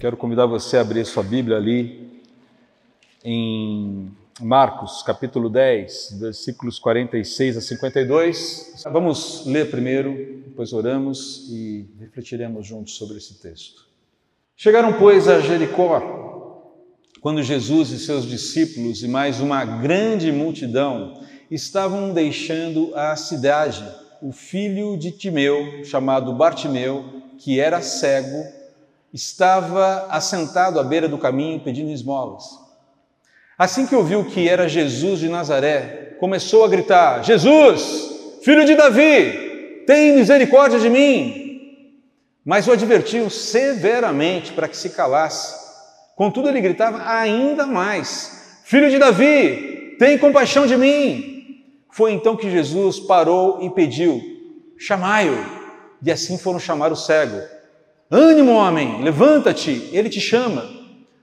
Quero convidar você a abrir sua Bíblia ali em Marcos, capítulo 10, versículos 46 a 52. Vamos ler primeiro, depois oramos e refletiremos juntos sobre esse texto. Chegaram, pois, a Jericó, quando Jesus e seus discípulos e mais uma grande multidão estavam deixando a cidade. O filho de Timeu, chamado Bartimeu, que era cego, estava assentado à beira do caminho pedindo esmolas. Assim que ouviu que era Jesus de Nazaré, começou a gritar: Jesus, filho de Davi, tem misericórdia de mim. Mas o advertiu severamente para que se calasse. Contudo, ele gritava ainda mais: Filho de Davi, tem compaixão de mim. Foi então que Jesus parou e pediu: Chamai-o. E assim foram chamar o cego. Ânimo, homem, levanta-te, ele te chama.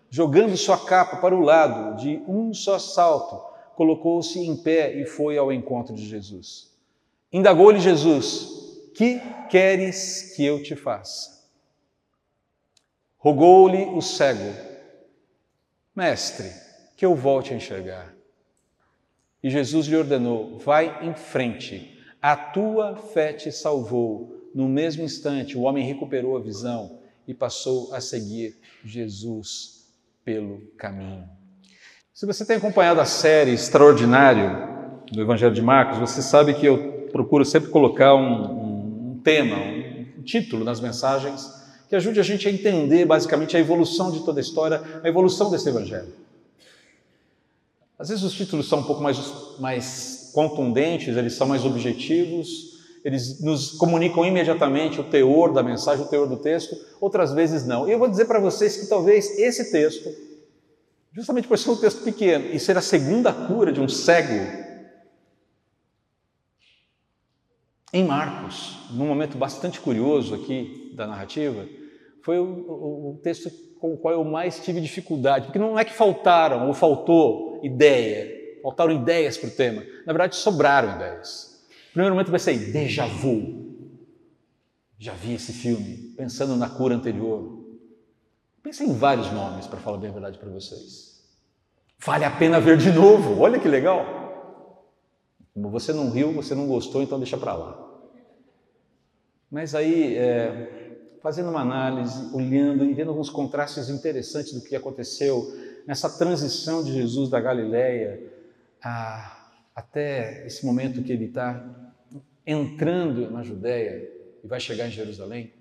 Jogando sua capa para o lado, de um só salto, colocou-se em pé e foi ao encontro de Jesus. Indagou-lhe Jesus: Que queres que eu te faça? Rogou-lhe o cego: Mestre, que eu volte a enxergar. E Jesus lhe ordenou: Vai em frente, a tua fé te salvou. No mesmo instante, o homem recuperou a visão e passou a seguir Jesus pelo caminho. Se você tem acompanhado a série Extraordinário do Evangelho de Marcos, você sabe que eu procuro sempre colocar um, um, um tema, um, um título nas mensagens que ajude a gente a entender basicamente a evolução de toda a história, a evolução desse Evangelho. Às vezes os títulos são um pouco mais, mais contundentes, eles são mais objetivos, eles nos comunicam imediatamente o teor da mensagem, o teor do texto, outras vezes não. E eu vou dizer para vocês que talvez esse texto, justamente por ser um texto pequeno e ser a segunda cura de um cego, em Marcos, num momento bastante curioso aqui da narrativa, foi o, o, o texto com o qual eu mais tive dificuldade, porque não é que faltaram ou faltou ideia, faltaram ideias para o tema, na verdade sobraram ideias. Primeiro momento vai ser déjà vu. Já vi esse filme, pensando na cura anterior. Pensei em vários nomes, para falar bem a verdade para vocês. Vale a pena ver de novo, olha que legal. Como você não riu, você não gostou, então deixa para lá. Mas aí, é, fazendo uma análise, olhando e vendo alguns contrastes interessantes do que aconteceu nessa transição de Jesus da Galileia a, até esse momento que ele está entrando na Judéia e vai chegar em Jerusalém,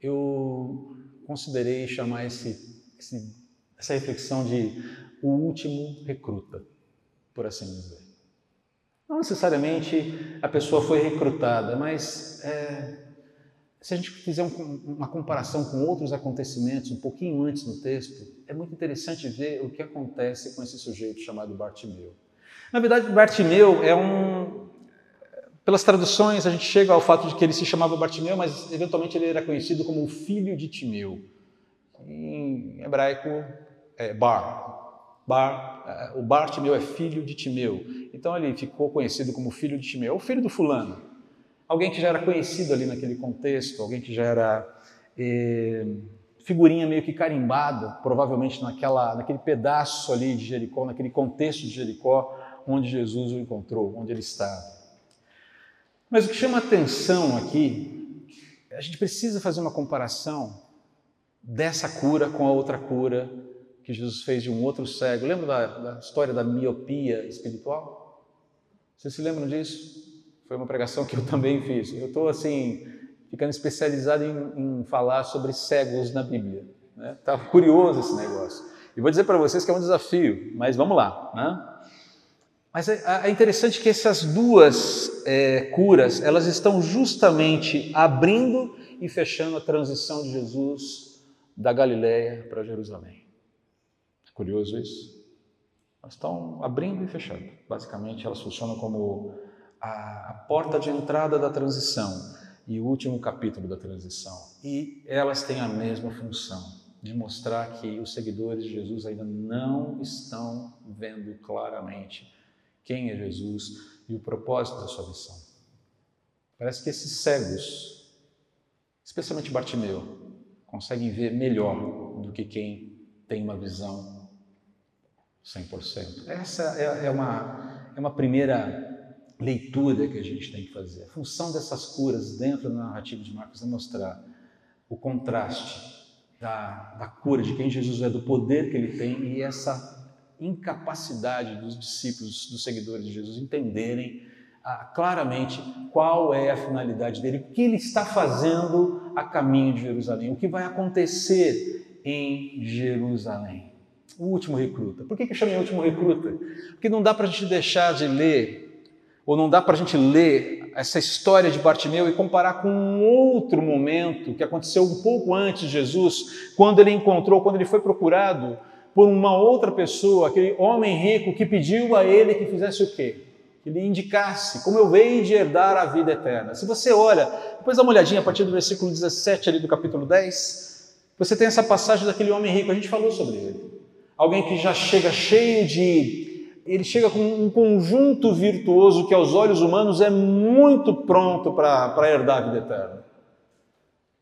eu considerei chamar esse, esse, essa reflexão de o último recruta, por assim dizer. Não necessariamente a pessoa foi recrutada, mas é, se a gente fizer um, uma comparação com outros acontecimentos um pouquinho antes no texto, é muito interessante ver o que acontece com esse sujeito chamado Bartimeu. Na verdade, Bartimeu é um. Pelas traduções, a gente chega ao fato de que ele se chamava Bartimeu, mas eventualmente ele era conhecido como o filho de Timeu. Em hebraico, é Bar. Bar é, o Bartimeu é filho de Timeu. Então ele ficou conhecido como filho de Timeu, o filho do fulano alguém que já era conhecido ali naquele contexto, alguém que já era eh, figurinha meio que carimbada, provavelmente naquela, naquele pedaço ali de Jericó, naquele contexto de Jericó, onde Jesus o encontrou, onde ele estava. Mas o que chama atenção aqui, a gente precisa fazer uma comparação dessa cura com a outra cura que Jesus fez de um outro cego. Lembra da, da história da miopia espiritual? Vocês se lembram disso? Foi uma pregação que eu também fiz. Eu estou assim ficando especializado em, em, falar sobre cegos na Bíblia. Estava né? curioso esse negócio. E vou dizer para vocês que é um desafio, mas vamos lá. Né? Mas é, é, interessante que essas duas é, curas, elas estão justamente abrindo e fechando a transição de Jesus da Galiléia para Jerusalém. É curioso isso? Elas estão abrindo e fechando. Basicamente, elas funcionam como a, a porta de entrada da transição e o último capítulo da transição. E elas têm a mesma função de mostrar que os seguidores de Jesus ainda não estão vendo claramente quem é Jesus e o propósito da sua missão. Parece que esses cegos, especialmente Bartimeu, conseguem ver melhor do que quem tem uma visão 100%. Essa é, é, uma, é uma primeira leitura que a gente tem que fazer. A função dessas curas dentro da narrativa de Marcos é mostrar o contraste da, da cura, de quem Jesus é, do poder que ele tem e essa incapacidade dos discípulos, dos seguidores de Jesus entenderem ah, claramente qual é a finalidade dele, o que ele está fazendo a caminho de Jerusalém, o que vai acontecer em Jerusalém. O último recruta. Por que, que eu chamei o último recruta? Porque não dá para a gente deixar de ler, ou não dá para a gente ler essa história de Bartimeu e comparar com um outro momento que aconteceu um pouco antes de Jesus, quando ele encontrou, quando ele foi procurado por uma outra pessoa, aquele homem rico que pediu a ele que fizesse o quê? Que lhe indicasse como eu venho de herdar a vida eterna. Se você olha, depois dá uma olhadinha a partir do versículo 17 ali do capítulo 10, você tem essa passagem daquele homem rico, a gente falou sobre ele. Alguém que já chega cheio de. Ele chega com um conjunto virtuoso que aos olhos humanos é muito pronto para herdar a vida eterna,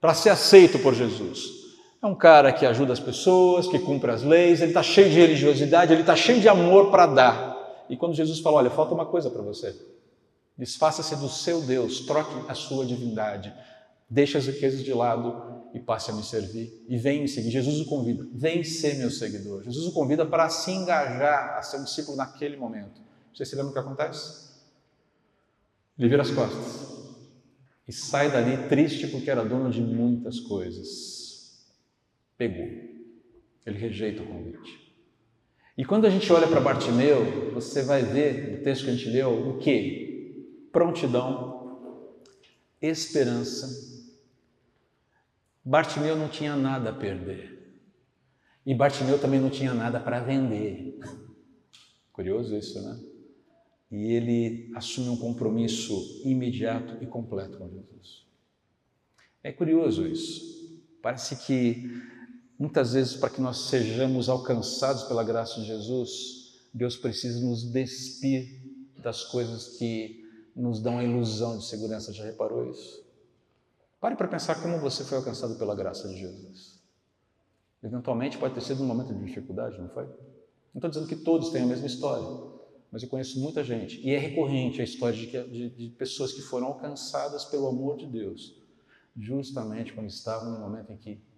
para ser aceito por Jesus. É um cara que ajuda as pessoas, que cumpre as leis, ele está cheio de religiosidade, ele está cheio de amor para dar. E quando Jesus fala: Olha, falta uma coisa para você. Desfaça-se do seu Deus, troque a sua divindade, deixe as riquezas de lado e passe a me servir. E vem me seguir. Jesus o convida: Vem ser meu seguidor. Jesus o convida para se engajar a ser um discípulo naquele momento. Você se lembra o que acontece? Ele vira as costas e sai dali triste porque era dono de muitas coisas pegou. Ele rejeita o convite. E quando a gente olha para Bartimeu, você vai ver no texto que a gente leu o que? Prontidão, esperança. Bartimeu não tinha nada a perder. E Bartimeu também não tinha nada para vender. Curioso isso, né? E ele assume um compromisso imediato e completo com Jesus. É curioso isso. Parece que Muitas vezes, para que nós sejamos alcançados pela graça de Jesus, Deus precisa nos despir das coisas que nos dão a ilusão de segurança. Já reparou isso? Pare para pensar como você foi alcançado pela graça de Jesus. Eventualmente pode ter sido um momento de dificuldade, não foi? Não estou dizendo que todos têm a mesma história, mas eu conheço muita gente, e é recorrente a história de, de, de pessoas que foram alcançadas pelo amor de Deus, justamente quando estavam no momento em que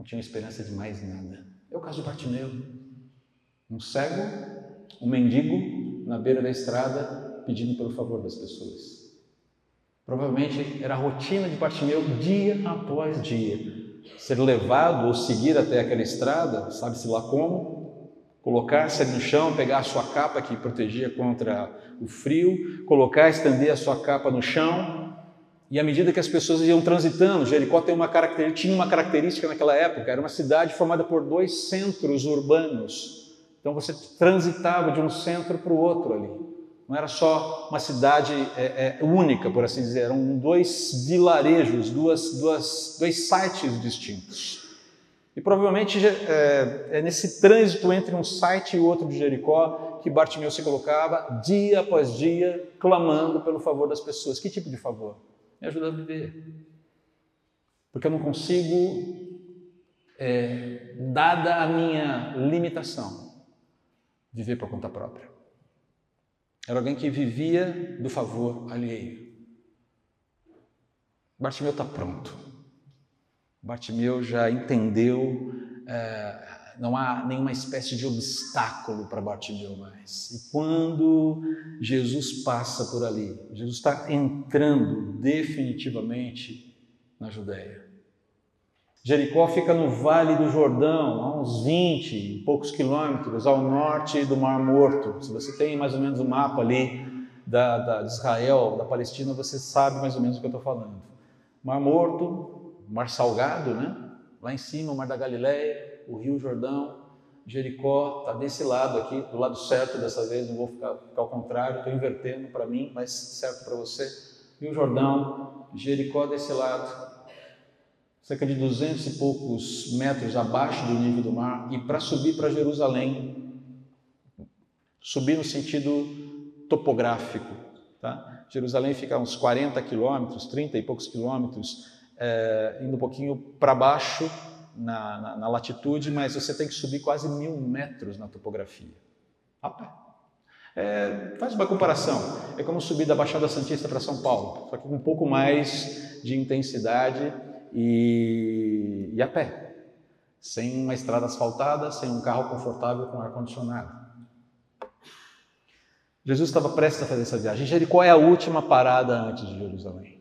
não tinha esperança de mais nada. É o caso de Bartimeu. Um cego, um mendigo na beira da estrada pedindo pelo favor das pessoas. Provavelmente era a rotina de Bartimeu dia após dia. Ser levado ou seguir até aquela estrada, sabe-se lá como, colocar-se no chão, pegar a sua capa que protegia contra o frio, colocar, estender a sua capa no chão, e à medida que as pessoas iam transitando, Jericó uma tinha uma característica naquela época, era uma cidade formada por dois centros urbanos. Então você transitava de um centro para o outro ali. Não era só uma cidade é, é, única, por assim dizer, eram dois vilarejos, duas, duas, dois sites distintos. E provavelmente é, é nesse trânsito entre um site e outro de Jericó que Bartimeu se colocava dia após dia, clamando pelo favor das pessoas. Que tipo de favor? Me ajuda a viver. Porque eu não consigo, é, dada a minha limitação, viver por conta própria. Era alguém que vivia do favor alheio. Bartimeu está pronto. Bartimeu já entendeu, é, não há nenhuma espécie de obstáculo para Bartimeu mais. E quando Jesus passa por ali, Jesus está entrando definitivamente na Judéia. Jericó fica no Vale do Jordão, a uns 20 e poucos quilômetros ao norte do Mar Morto. Se você tem mais ou menos o um mapa ali da, da, de Israel, da Palestina, você sabe mais ou menos o que eu estou falando. Mar Morto, Mar Salgado, né? Lá em cima, o Mar da Galileia, o Rio Jordão, Jericó está desse lado aqui, do lado certo dessa vez, não vou ficar, ficar ao contrário, estou invertendo para mim, mas certo para você. Rio Jordão, Jericó desse lado, cerca de duzentos e poucos metros abaixo do nível do mar, e para subir para Jerusalém, subir no sentido topográfico, tá? Jerusalém fica uns 40 quilômetros, 30 e poucos quilômetros é, indo um pouquinho para baixo na, na, na, latitude, mas você tem que subir quase mil metros na topografia. A pé. É, faz uma comparação. É como subir da Baixada Santista para São Paulo, só que com um pouco mais de intensidade e, e a pé. Sem uma estrada asfaltada, sem um carro confortável com ar-condicionado. Jesus estava prestes a fazer essa viagem. Jericó é a última parada antes de Jerusalém.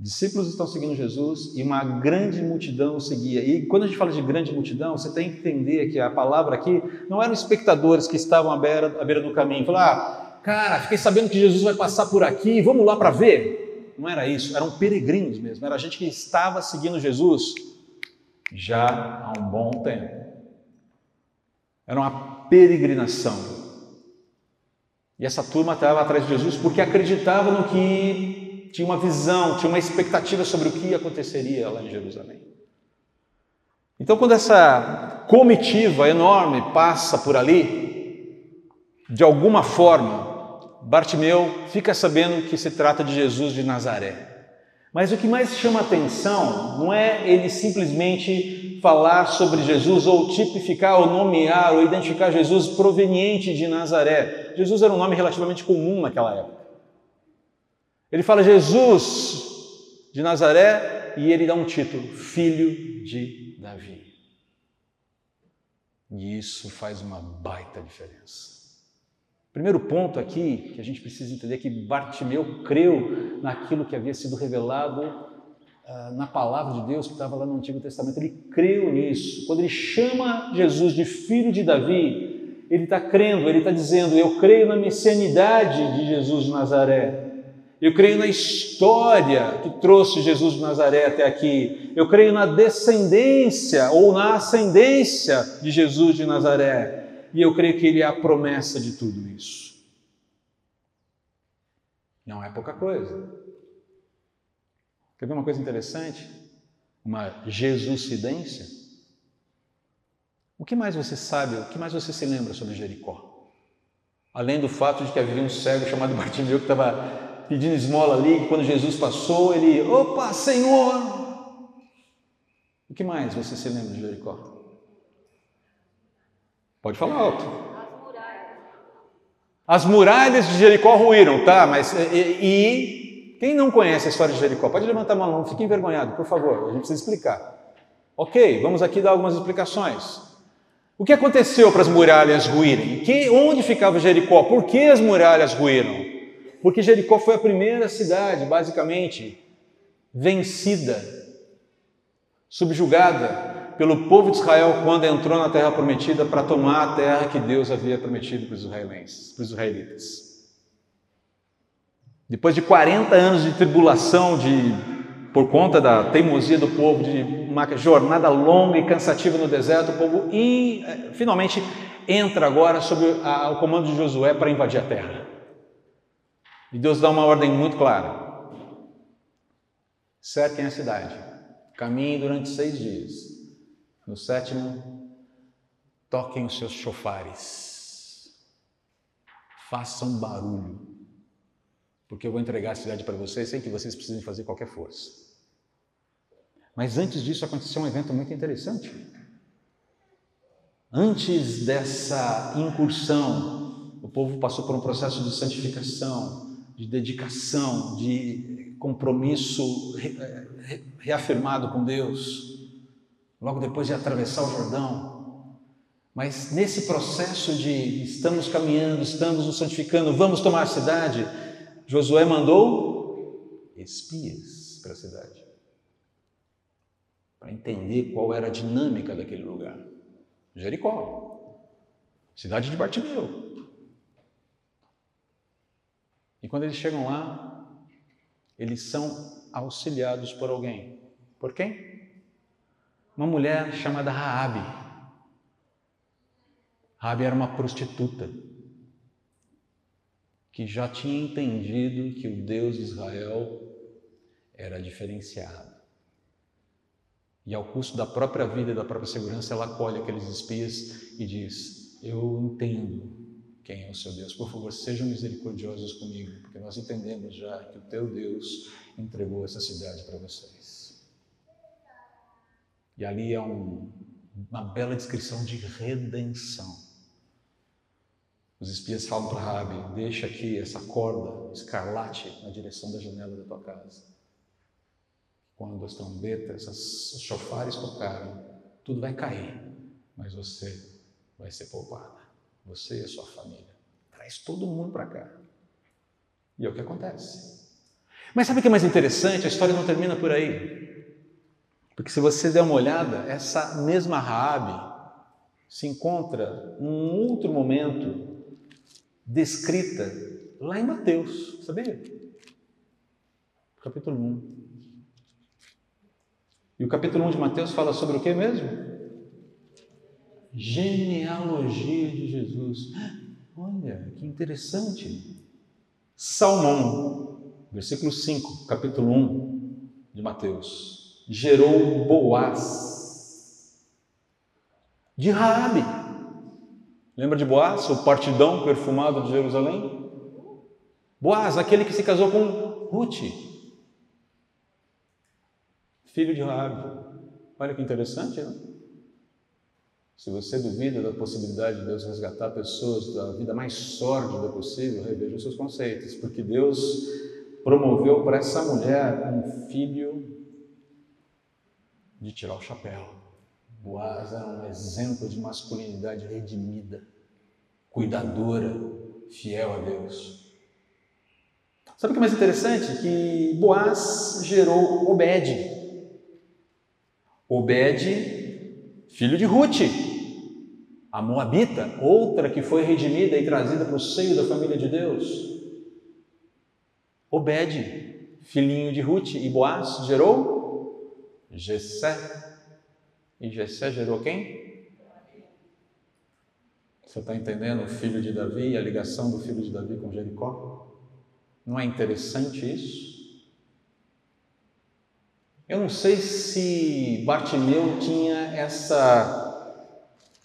Discípulos estão seguindo Jesus e uma grande multidão o seguia. E quando a gente fala de grande multidão, você tem que entender que a palavra aqui não eram espectadores que estavam à beira, à beira do caminho. Falar, ah, cara, fiquei sabendo que Jesus vai passar por aqui, vamos lá para ver. Não era isso, eram peregrinos mesmo. Era gente que estava seguindo Jesus já há um bom tempo. Era uma peregrinação. E essa turma estava atrás de Jesus porque acreditava no que tinha uma visão, tinha uma expectativa sobre o que aconteceria lá em Jerusalém. Então, quando essa comitiva enorme passa por ali, de alguma forma, Bartimeu fica sabendo que se trata de Jesus de Nazaré. Mas o que mais chama atenção não é ele simplesmente falar sobre Jesus ou tipificar ou nomear ou identificar Jesus proveniente de Nazaré. Jesus era um nome relativamente comum naquela época. Ele fala Jesus de Nazaré e ele dá um título: Filho de Davi. E isso faz uma baita diferença. Primeiro ponto aqui que a gente precisa entender é que Bartimeu creu naquilo que havia sido revelado uh, na palavra de Deus que estava lá no Antigo Testamento. Ele creu nisso. Quando ele chama Jesus de filho de Davi, ele está crendo, ele está dizendo: Eu creio na messianidade de Jesus de Nazaré. Eu creio na história que trouxe Jesus de Nazaré até aqui. Eu creio na descendência ou na ascendência de Jesus de Nazaré e eu creio que Ele é a promessa de tudo isso. Não é pouca coisa. Quer ver uma coisa interessante? Uma Jesuscidência? O que mais você sabe, o que mais você se lembra sobre Jericó? Além do fato de que havia um cego chamado Bartimeu que estava pedindo esmola ali, quando Jesus passou, ele, opa, Senhor! O que mais você se lembra de Jericó? Pode falar alto. As muralhas de Jericó ruíram, tá? Mas e, e, quem não conhece a história de Jericó? Pode levantar a mão, não fique envergonhado, por favor. A gente precisa explicar. Ok, vamos aqui dar algumas explicações. O que aconteceu para as muralhas ruírem? Que, onde ficava Jericó? Por que as muralhas ruíram? Porque Jericó foi a primeira cidade, basicamente, vencida, subjugada pelo povo de Israel quando entrou na terra prometida para tomar a terra que Deus havia prometido para os israelenses, para os israelitas. Depois de 40 anos de tribulação, de, por conta da teimosia do povo, de uma jornada longa e cansativa no deserto, o povo eh, finalmente entra agora sob a, o comando de Josué para invadir a terra. E Deus dá uma ordem muito clara: cerquem a cidade, caminhem durante seis dias. No sétimo, toquem os seus chofares, façam barulho, porque eu vou entregar a cidade para vocês sem que vocês precisem fazer qualquer força. Mas antes disso aconteceu um evento muito interessante. Antes dessa incursão, o povo passou por um processo de santificação, de dedicação, de compromisso reafirmado com Deus logo depois de atravessar o Jordão. Mas nesse processo de estamos caminhando, estamos nos santificando, vamos tomar a cidade, Josué mandou espias para a cidade, para entender qual era a dinâmica daquele lugar. Jericó, cidade de Bartimeu. E quando eles chegam lá, eles são auxiliados por alguém. Por quem? uma mulher chamada Raabe. Raabe era uma prostituta que já tinha entendido que o Deus de Israel era diferenciado. E ao custo da própria vida e da própria segurança, ela acolhe aqueles espias e diz: Eu entendo quem é o seu Deus. Por favor, sejam misericordiosos comigo, porque nós entendemos já que o teu Deus entregou essa cidade para vocês. E ali é um, uma bela descrição de redenção. Os espias falam para Rabi: deixa aqui essa corda escarlate na direção da janela da tua casa. Quando as trombetas, os chofares tocarem, tudo vai cair, mas você vai ser poupada. Você e a sua família. Traz todo mundo para cá. E é o que acontece. Mas sabe o que é mais interessante? A história não termina por aí. Porque se você der uma olhada, essa mesma Raabe se encontra num outro momento descrita lá em Mateus, sabia? Capítulo 1. E o capítulo 1 de Mateus fala sobre o que mesmo? Genealogia de Jesus. Olha, que interessante. Salmão, versículo 5, capítulo 1 de Mateus. Gerou Boaz de Raabe. Lembra de Boaz, o partidão perfumado de Jerusalém? Boaz, aquele que se casou com Ruth, filho de Raabe. Olha que interessante, né? Se você duvida da possibilidade de Deus resgatar pessoas da vida mais sórdida possível, reveja os seus conceitos, porque Deus promoveu para essa mulher um filho de tirar o chapéu. Boaz era um exemplo de masculinidade redimida, cuidadora, fiel a Deus. Sabe o que é mais interessante? Que Boaz gerou Obed. Obed, filho de Ruth, a Moabita, outra que foi redimida e trazida para o seio da família de Deus. Obed, filhinho de Ruth, e Boaz gerou Jessé, e Jessé gerou quem? Você está entendendo o filho de Davi e a ligação do filho de Davi com Jericó? Não é interessante isso? Eu não sei se Bartimeu tinha essa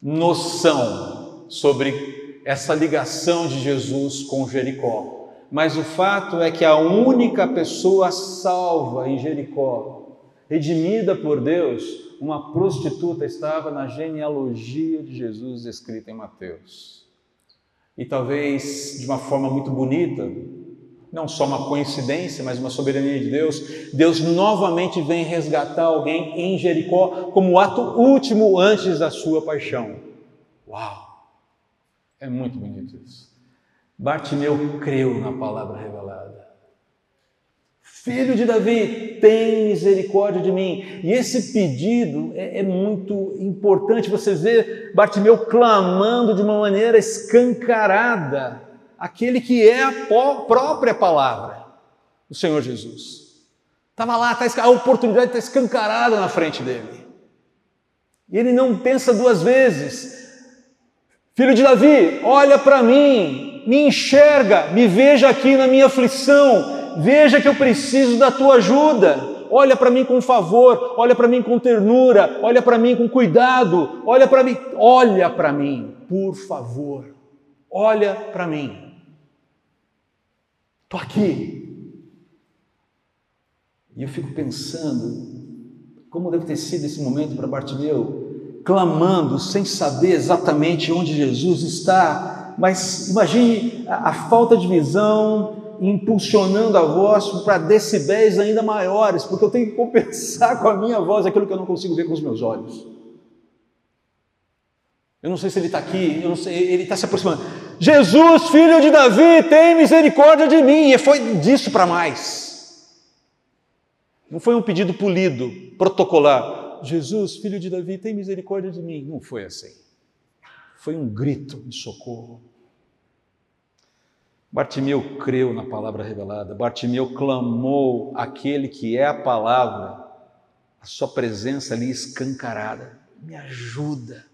noção sobre essa ligação de Jesus com Jericó, mas o fato é que a única pessoa salva em Jericó, redimida por Deus, uma prostituta estava na genealogia de Jesus escrita em Mateus. E talvez de uma forma muito bonita, não só uma coincidência, mas uma soberania de Deus, Deus novamente vem resgatar alguém em Jericó como ato último antes da sua paixão. Uau! É muito bonito isso. Bartimeu creu na palavra revelada. Filho de Davi, tem misericórdia de mim. E esse pedido é, é, muito importante. Você vê Bartimeu clamando de uma maneira escancarada aquele que é a própria palavra, o Senhor Jesus. Estava lá, tá, a oportunidade está escancarada na frente dele. E ele não pensa duas vezes. Filho de Davi, olha para mim, me enxerga, me veja aqui na minha aflição, veja que eu preciso da tua ajuda. Olha para mim com favor, olha para mim com ternura, olha para mim com cuidado, olha para mim, olha para mim, por favor. Olha para mim. Estou aqui. E eu fico pensando como deve ter sido esse momento para Bartimeu, clamando sem saber exatamente onde Jesus está, mas imagine a, a falta de visão, impulsionando a voz para decibéis ainda maiores, porque eu tenho que compensar com a minha voz aquilo que eu não consigo ver com os meus olhos. Eu não sei se ele está aqui, eu não sei, ele está se aproximando. Jesus, filho de Davi, tem misericórdia de mim. E foi disso para mais. Não foi um pedido polido, protocolar. Jesus, filho de Davi, tem misericórdia de mim. Não foi assim. Foi um grito de socorro. Bartimeu creu na palavra revelada, Bartimeu clamou aquele que é a palavra, a sua presença ali escancarada. Me ajuda,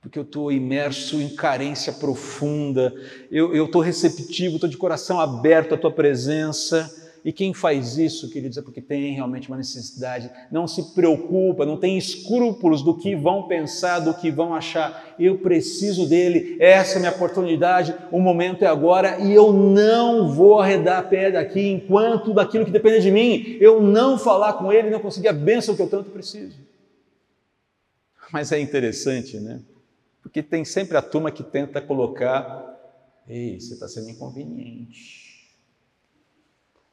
porque eu estou imerso em carência profunda, eu estou receptivo, estou de coração aberto à tua presença, E quem faz isso, queridos, é porque tem realmente uma necessidade, não se preocupa, não tem escrúpulos do que vão pensar, do que vão achar. Eu preciso dele, essa é a minha oportunidade, o momento é agora e eu não vou arredar a pé daqui enquanto daquilo que depende de mim, eu não falar com ele não conseguir a bênção que eu tanto preciso. Mas é interessante, né? Porque tem sempre a turma que tenta colocar, ei, você está sendo inconveniente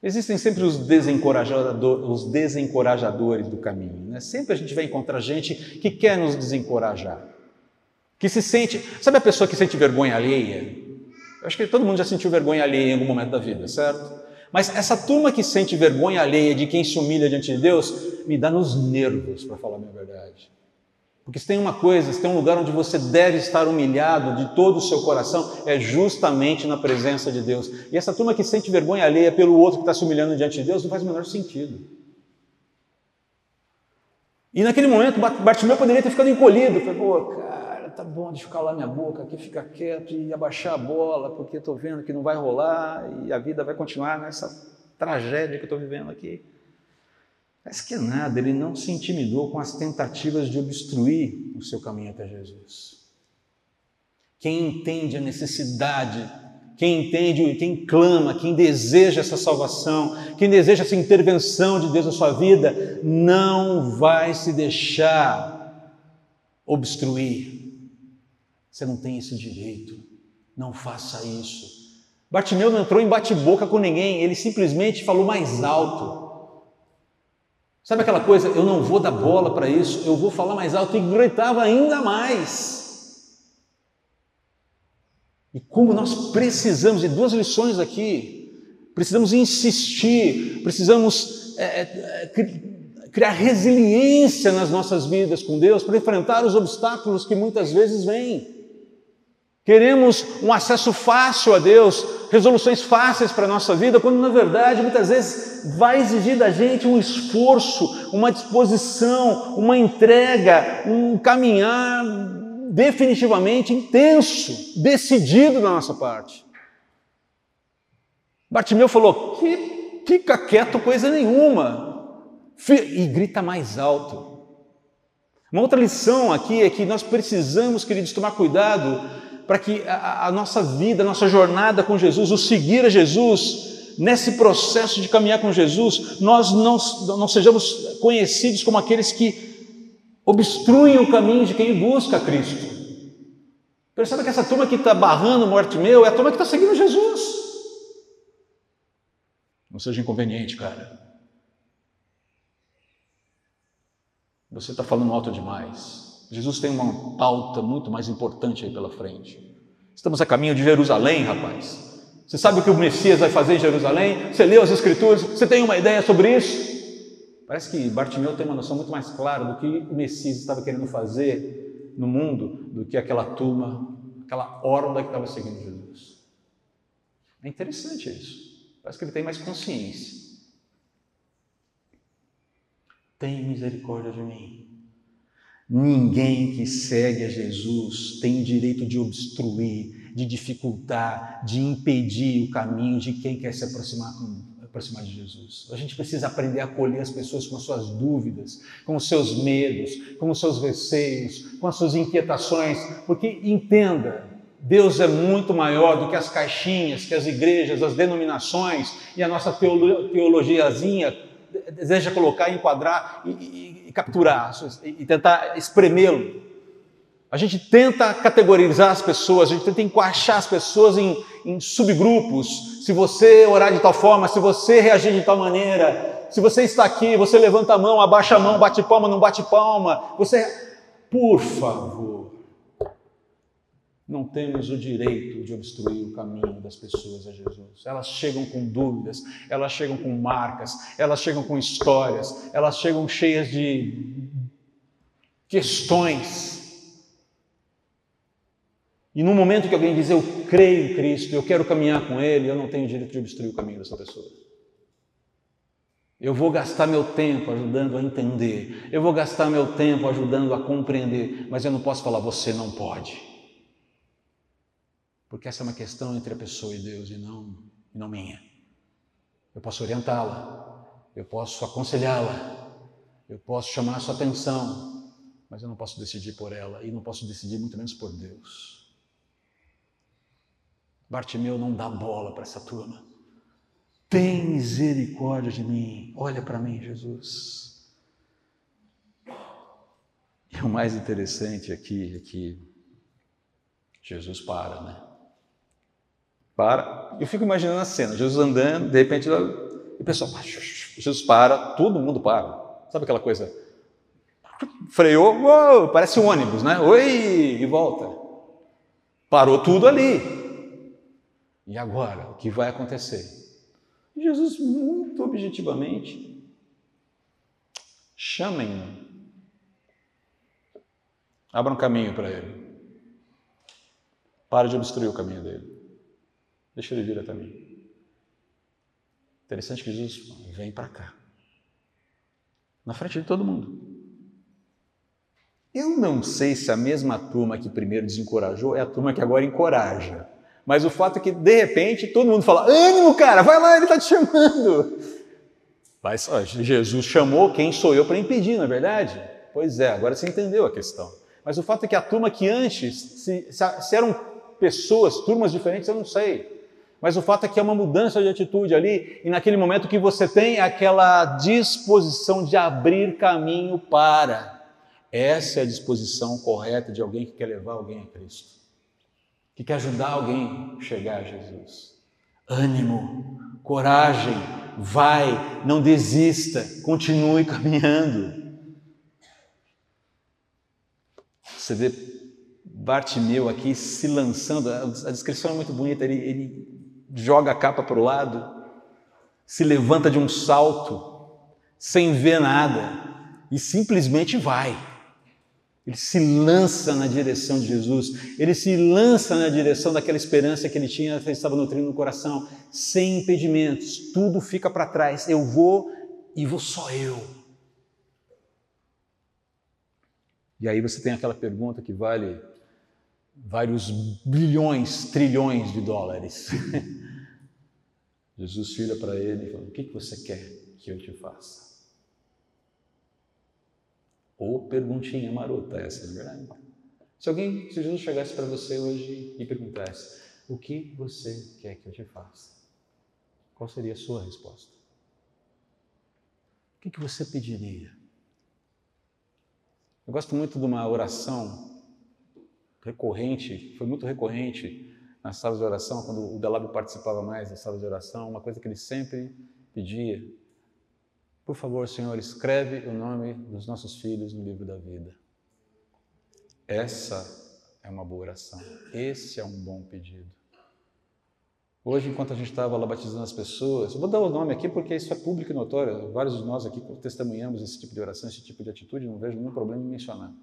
Existem sempre os, desencorajador, os desencorajadores do caminho. Né? Sempre a gente vai encontrar gente que quer nos desencorajar, que se sente. Sabe a pessoa que sente vergonha alheia? Eu acho que todo mundo já sentiu vergonha alheia em algum momento da vida, certo? Mas essa turma que sente vergonha alheia de quem se humilha diante de Deus me dá nos nervos, para falar a minha verdade. Porque se tem uma coisa, se tem um lugar onde você deve estar humilhado de todo o seu coração, é justamente na presença de Deus. E essa turma que sente vergonha alheia pelo outro que está se humilhando diante de Deus não faz o menor sentido. E naquele momento, Bartimeu poderia ter ficado encolhido. Falei, cara, tá bom, deixa eu calar minha boca aqui, ficar quieto e abaixar a bola, porque estou vendo que não vai rolar e a vida vai continuar nessa tragédia que eu estou vivendo aqui. Mas que nada, ele não se intimidou com as tentativas de obstruir o seu caminho até Jesus. Quem entende a necessidade, quem entende, quem clama, quem deseja essa salvação, quem deseja essa intervenção de Deus na sua vida, não vai se deixar obstruir. Você não tem esse direito. Não faça isso. Bartimeu não entrou em bate-boca com ninguém, ele simplesmente falou mais alto. Sabe aquela coisa, eu não vou dar bola para isso, eu vou falar mais alto e gritava ainda mais. E como nós precisamos, e duas lições aqui, precisamos insistir, precisamos é, é, criar resiliência nas nossas vidas com Deus para enfrentar os obstáculos que muitas vezes vêm. Queremos um acesso fácil a Deus, resoluções fáceis para a nossa vida, quando na verdade muitas vezes vai exigir da gente um esforço, uma disposição, uma entrega, um caminhar definitivamente intenso, decidido da nossa parte. Bartimeu falou: que fica quieto coisa nenhuma, e grita mais alto. Uma outra lição aqui é que nós precisamos, queridos, tomar cuidado para que a, a, nossa vida, a nossa jornada com Jesus, o seguir a Jesus, nesse processo de caminhar com Jesus, nós não, não sejamos conhecidos como aqueles que obstruem o caminho de quem busca Cristo. Perceba que essa turma que está barrando morte meu é a turma que está seguindo Jesus. Não seja inconveniente, cara. Você está falando alto demais. Jesus tem uma pauta muito mais importante aí pela frente. Estamos a caminho de Jerusalém, rapaz. Você sabe o que o Messias vai fazer em Jerusalém? Você leu as Escrituras? Você tem uma ideia sobre isso? Parece que Bartimeu tem uma noção muito mais clara do que o Messias estava querendo fazer no mundo do que aquela turma, aquela horda que estava seguindo Jesus. É interessante isso. Parece que ele tem mais consciência. Tem misericórdia de mim. Ninguém que segue a Jesus tem direito de obstruir, de dificultar, de impedir o caminho de quem quer se aproximar, hum, aproximar de Jesus. A gente precisa aprender a acolher as pessoas com as suas dúvidas, com os seus medos, com os seus receios, com as suas inquietações, porque entenda, Deus é muito maior do que as caixinhas, que as igrejas, as denominações e a nossa teologiazinha deseja colocar, enquadrar e, e, e capturar e, e tentar espremê-lo. A gente tenta categorizar as pessoas, a gente tenta encaixar as pessoas em, em subgrupos. Se você orar de tal forma, se você reagir de tal maneira, se você está aqui, você levanta a mão, abaixa a mão, bate palma, não bate palma. Você, por favor, não temos o direito de obstruir o caminho das pessoas a Jesus. Elas chegam com dúvidas, elas chegam com marcas, elas chegam com histórias, elas chegam cheias de questões. E no momento que alguém diz eu creio em Cristo, eu quero caminhar com Ele, eu não tenho direito de obstruir o caminho dessa pessoa. Eu vou gastar meu tempo ajudando a entender, eu vou gastar meu tempo ajudando a compreender, mas eu não posso falar você não pode. Porque essa é uma questão entre a pessoa e Deus e não, e não minha. eu posso orientá-la, eu posso aconselhá-la, eu posso chamar a sua atenção, mas eu não posso decidir por ela e não posso decidir muito menos por Deus. Bartimeu não dá bola para essa turma. Tem misericórdia de mim. Olha para mim, Jesus. E o mais interessante aqui é que Jesus para, né? Para. Eu fico imaginando a cena, Jesus andando, de repente, o pessoal, Jesus para, todo mundo para. Sabe aquela coisa? Freou, uou, parece um ônibus, né? Oi, e volta. Parou tudo ali. E agora, o que vai acontecer? Jesus, muito objetivamente, chamem-no. Abra um caminho para ele. Pare de obstruir o caminho dele. Deixa ele vir até mim. Interessante que Jesus vem para cá. Na frente de todo mundo. Eu não sei se a mesma turma que primeiro desencorajou é a turma que agora encoraja. Mas o fato é que, de repente, todo mundo fala: ânimo, cara, vai lá, ele está te chamando. Mas ó, Jesus chamou, quem sou eu para impedir, não é verdade? Pois é, agora você entendeu a questão. Mas o fato é que a turma que antes, se, se eram pessoas, turmas diferentes, eu não sei. Mas o fato é que é uma mudança de atitude ali, e naquele momento que você tem aquela disposição de abrir caminho para. Essa é a disposição correta de alguém que quer levar alguém a Cristo, que quer ajudar alguém a chegar a Jesus. Ânimo, coragem, vai, não desista, continue caminhando. Você vê Bartimeu aqui se lançando, a descrição é muito bonita, ele, ele joga a capa para o lado, se levanta de um salto, sem ver nada, e simplesmente vai. Ele se lança na direção de Jesus, ele se lança na direção daquela esperança que ele tinha, que estava nutrindo no coração, sem impedimentos, tudo fica para trás. Eu vou e vou só eu. E aí você tem aquela pergunta que vale vários bilhões, trilhões de dólares. Jesus vira para ele e fala: O que, você quer que eu te faça? Ou perguntinha marota essa, é verdade? Se alguém, se Jesus chegasse para você hoje e perguntasse: O que você quer que eu te faça? Qual seria a sua resposta? O que você pediria? Eu gosto muito de uma oração recorrente, foi muito recorrente nas salas de oração, quando o Delabo participava mais das salas de oração, uma coisa que ele sempre pedia: por favor, Senhor, escreve o nome dos nossos filhos no livro da vida. Essa é uma boa oração, esse é um bom pedido. Hoje, enquanto a gente estava lá batizando as pessoas, vou dar o nome aqui porque isso é público e notório, vários de nós aqui testemunhamos esse tipo de oração, esse tipo de atitude, não vejo nenhum problema em mencionar.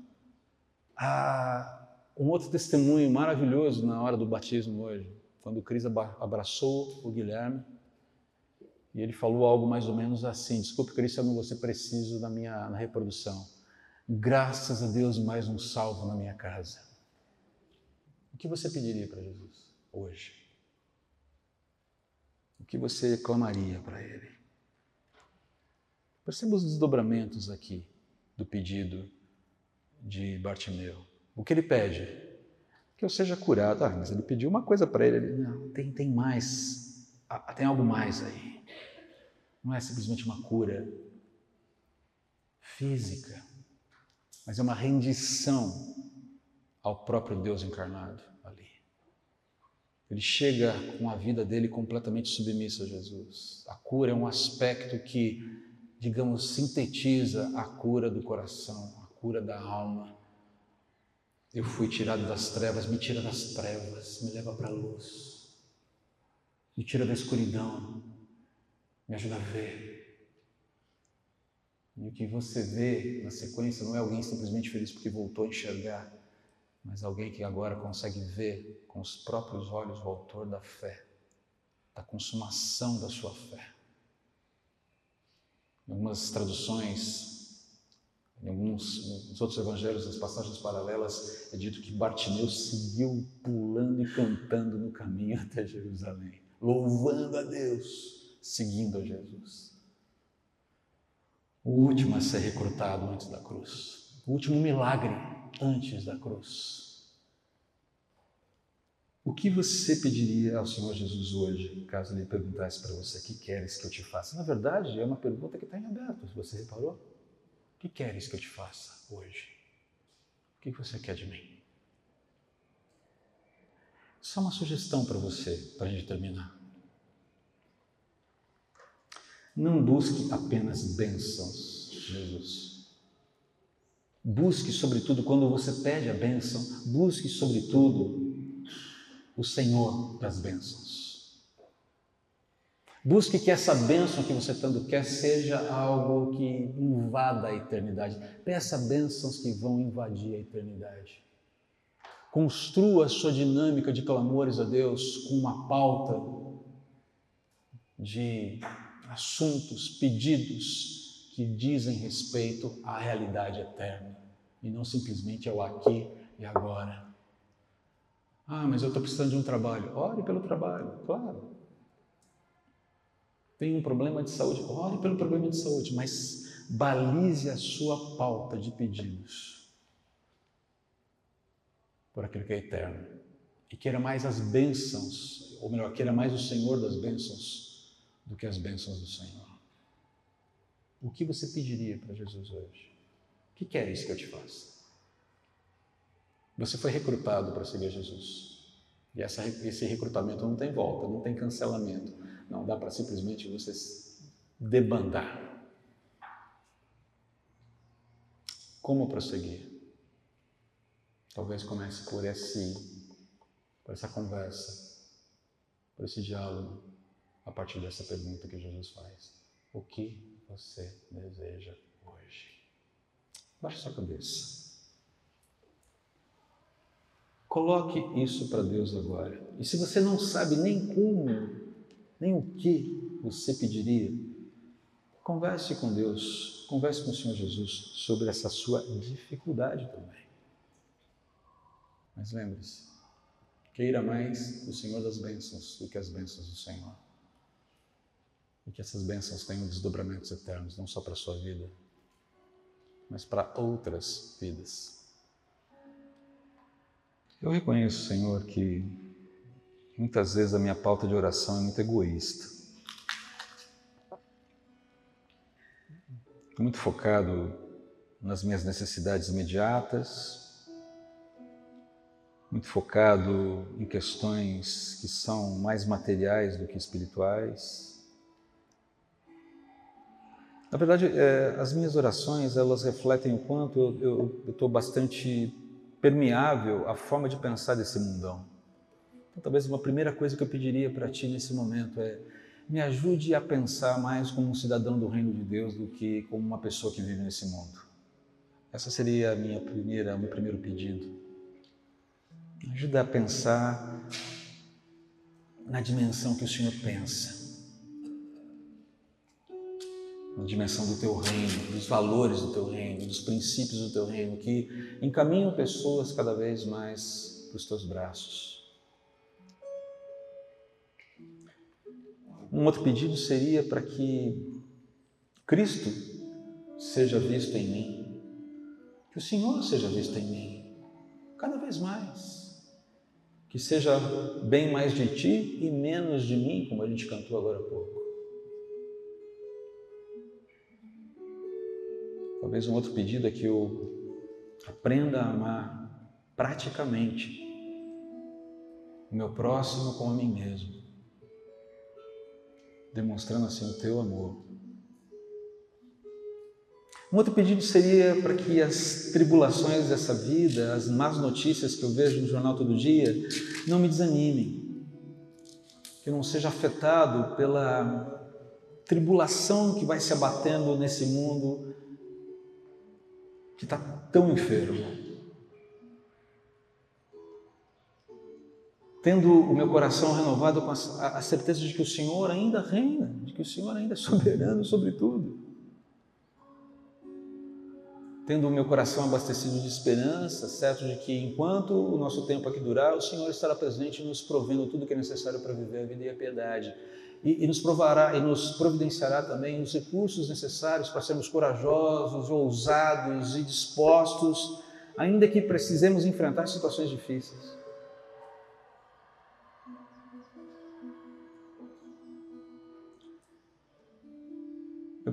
Ah, um outro testemunho maravilhoso na hora do batismo hoje, quando o Cris abraçou o Guilherme e ele falou algo mais ou menos assim: Desculpe, Cris, eu não vou ser preciso na minha na reprodução. Graças a Deus, mais um salvo na minha casa. O que você pediria para Jesus hoje? O que você clamaria para Ele? Perceba os desdobramentos aqui do pedido de Bartimeu. O que ele pede? Que eu seja curado. Ah, mas ele pediu uma coisa para ele. não, tem, tem mais. Ah, tem algo mais aí. Não é simplesmente uma cura física, mas é uma rendição ao próprio Deus encarnado ali. Ele chega com a vida dele completamente submissa a Jesus. A cura é um aspecto que, digamos, sintetiza a cura do coração, a cura da alma eu fui tirado das trevas, me tira das trevas, me leva para a luz, me tira da escuridão, me ajuda a ver. E o que você vê na sequência não é alguém simplesmente feliz porque voltou a enxergar, mas alguém que agora consegue ver com os próprios olhos o autor da fé, da consumação da sua fé. Em algumas traduções em alguns nos outros evangelhos, nas passagens paralelas, é dito que Bartimeu seguiu pulando e cantando no caminho até Jerusalém, louvando a Deus, seguindo a Jesus. O último a ser recrutado antes da cruz. O último milagre antes da cruz. O que você pediria ao Senhor Jesus hoje, caso ele perguntasse para você: que queres que eu te faça? Na verdade, é uma pergunta que está em aberto, você reparou? Que queres que eu te faça hoje? O que você quer de mim? Só uma sugestão para você, para a gente terminar. Não busque apenas bênçãos, Jesus. Busque, sobretudo, quando você pede a bênção, busque, sobretudo, o Senhor das bênçãos. Busque que essa bênção que você tanto quer seja algo que invada a eternidade. Peça bênçãos que vão invadir a eternidade. Construa a sua dinâmica de clamores a Deus com uma pauta de assuntos, pedidos que dizem respeito à realidade eterna e não simplesmente ao aqui e agora. Ah, mas eu estou precisando de um trabalho. Ore pelo trabalho, claro. Tem um problema de saúde, ore pelo problema de saúde, mas balize a sua pauta de pedidos por aquilo que é eterno. E queira mais as bênçãos, ou melhor, queira mais o Senhor das bênçãos do que as bênçãos do Senhor. O que você pediria para Jesus hoje? O que queres que eu te faça? Você foi recrutado para seguir Jesus. E essa, esse recrutamento não tem volta, não tem cancelamento. Não dá para simplesmente você debandar. Como prosseguir? Talvez comece por esse, por essa conversa, por esse diálogo, a partir dessa pergunta que Jesus faz. O que você deseja hoje? Baixe sua cabeça. Coloque isso para Deus agora. E se você não sabe nem como, nem o que você pediria, converse com Deus, converse com o Senhor Jesus sobre essa sua dificuldade também. Mas lembre-se, queira mais o Senhor das bênçãos do que as bênçãos do Senhor. E que essas bênçãos tenham desdobramentos eternos, não só para a sua vida, mas para outras vidas. Eu reconheço, Senhor, que muitas vezes a minha pauta de oração é muito egoísta. Muito focado nas minhas necessidades imediatas, muito focado em questões que são mais materiais do que espirituais. Na verdade, é, as minhas orações elas refletem o quanto eu estou bastante permeável à forma de pensar desse mundão. Então, talvez uma primeira coisa que eu pediria para ti nesse momento é me ajude a pensar mais como um cidadão do reino de Deus do que como uma pessoa que vive nesse mundo. Essa seria a minha primeira, o meu primeiro pedido. Me ajuda a pensar na dimensão que o Senhor pensa na dimensão do teu reino, dos valores do teu reino, dos princípios do teu reino, que encaminham pessoas cada vez mais para os teus braços. Um outro pedido seria para que Cristo seja visto em mim, que o Senhor seja visto em mim, cada vez mais. Que seja bem mais de ti e menos de mim, como a gente cantou agora há pouco. Talvez um outro pedido é que eu aprenda a amar praticamente o meu próximo como a mim mesmo, demonstrando assim o teu amor. Um outro pedido seria para que as tribulações dessa vida, as más notícias que eu vejo no jornal todo dia, não me desanimem, que eu não seja afetado pela tribulação que vai se abatendo nesse mundo que está tão enfermo. Tendo o meu coração renovado com a, certeza de que o Senhor ainda reina, de que o Senhor ainda é soberano sobre tudo. Tendo o meu coração abastecido de esperança, certo de que enquanto o nosso tempo aqui durar, o Senhor estará presente nos provendo tudo que é necessário para viver a vida e a piedade. e, e nos provará e nos providenciará também os recursos necessários para sermos corajosos, ousados e dispostos, ainda que precisemos enfrentar situações difíceis.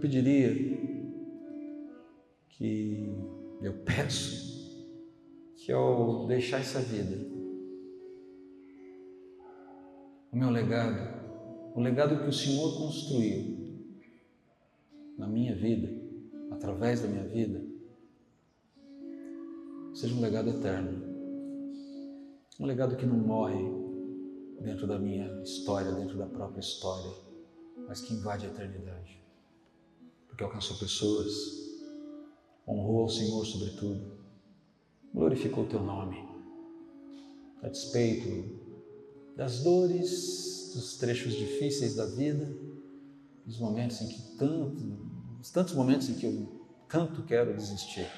Pediria que eu peço que ao deixar essa vida, o meu legado o legado que o Senhor construiu na minha vida, através da minha vida, seja um legado eterno. Um legado que não morre dentro da minha história, dentro da própria história, mas que invade a eternidade. Porque alcançou pessoas, honrou ao Senhor sobretudo, glorificou o teu nome, a despeito das dores dos trechos difíceis da vida, dos momentos em que tanto, os tantos momentos em que eu tanto quero desistir,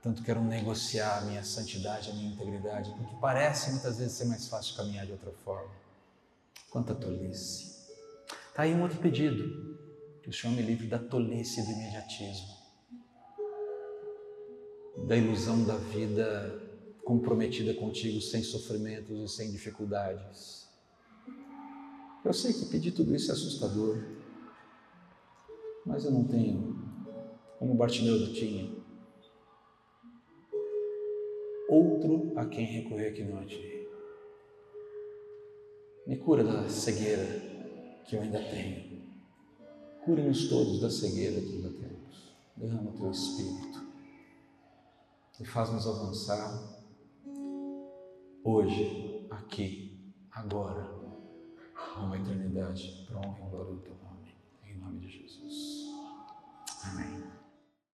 tanto quero negociar a minha santidade, a minha integridade, porque parece muitas vezes ser mais fácil caminhar de outra forma. Quanta tolice. Está aí um outro pedido, que o Senhor me livre da tolice do imediatismo, da ilusão da vida comprometida contigo sem sofrimentos e sem dificuldades eu sei que pedir tudo isso é assustador, mas eu não tenho, como Bartimeu tinha, outro a quem recorrer que não a ti. Me cura da cegueira que eu ainda tenho. Cure-nos todos da cegueira que ainda temos. Derrama o teu Espírito e faz-nos avançar hoje, aqui, agora uma eternidade para honra e glória do teu nome. Em nome de Jesus. Amém.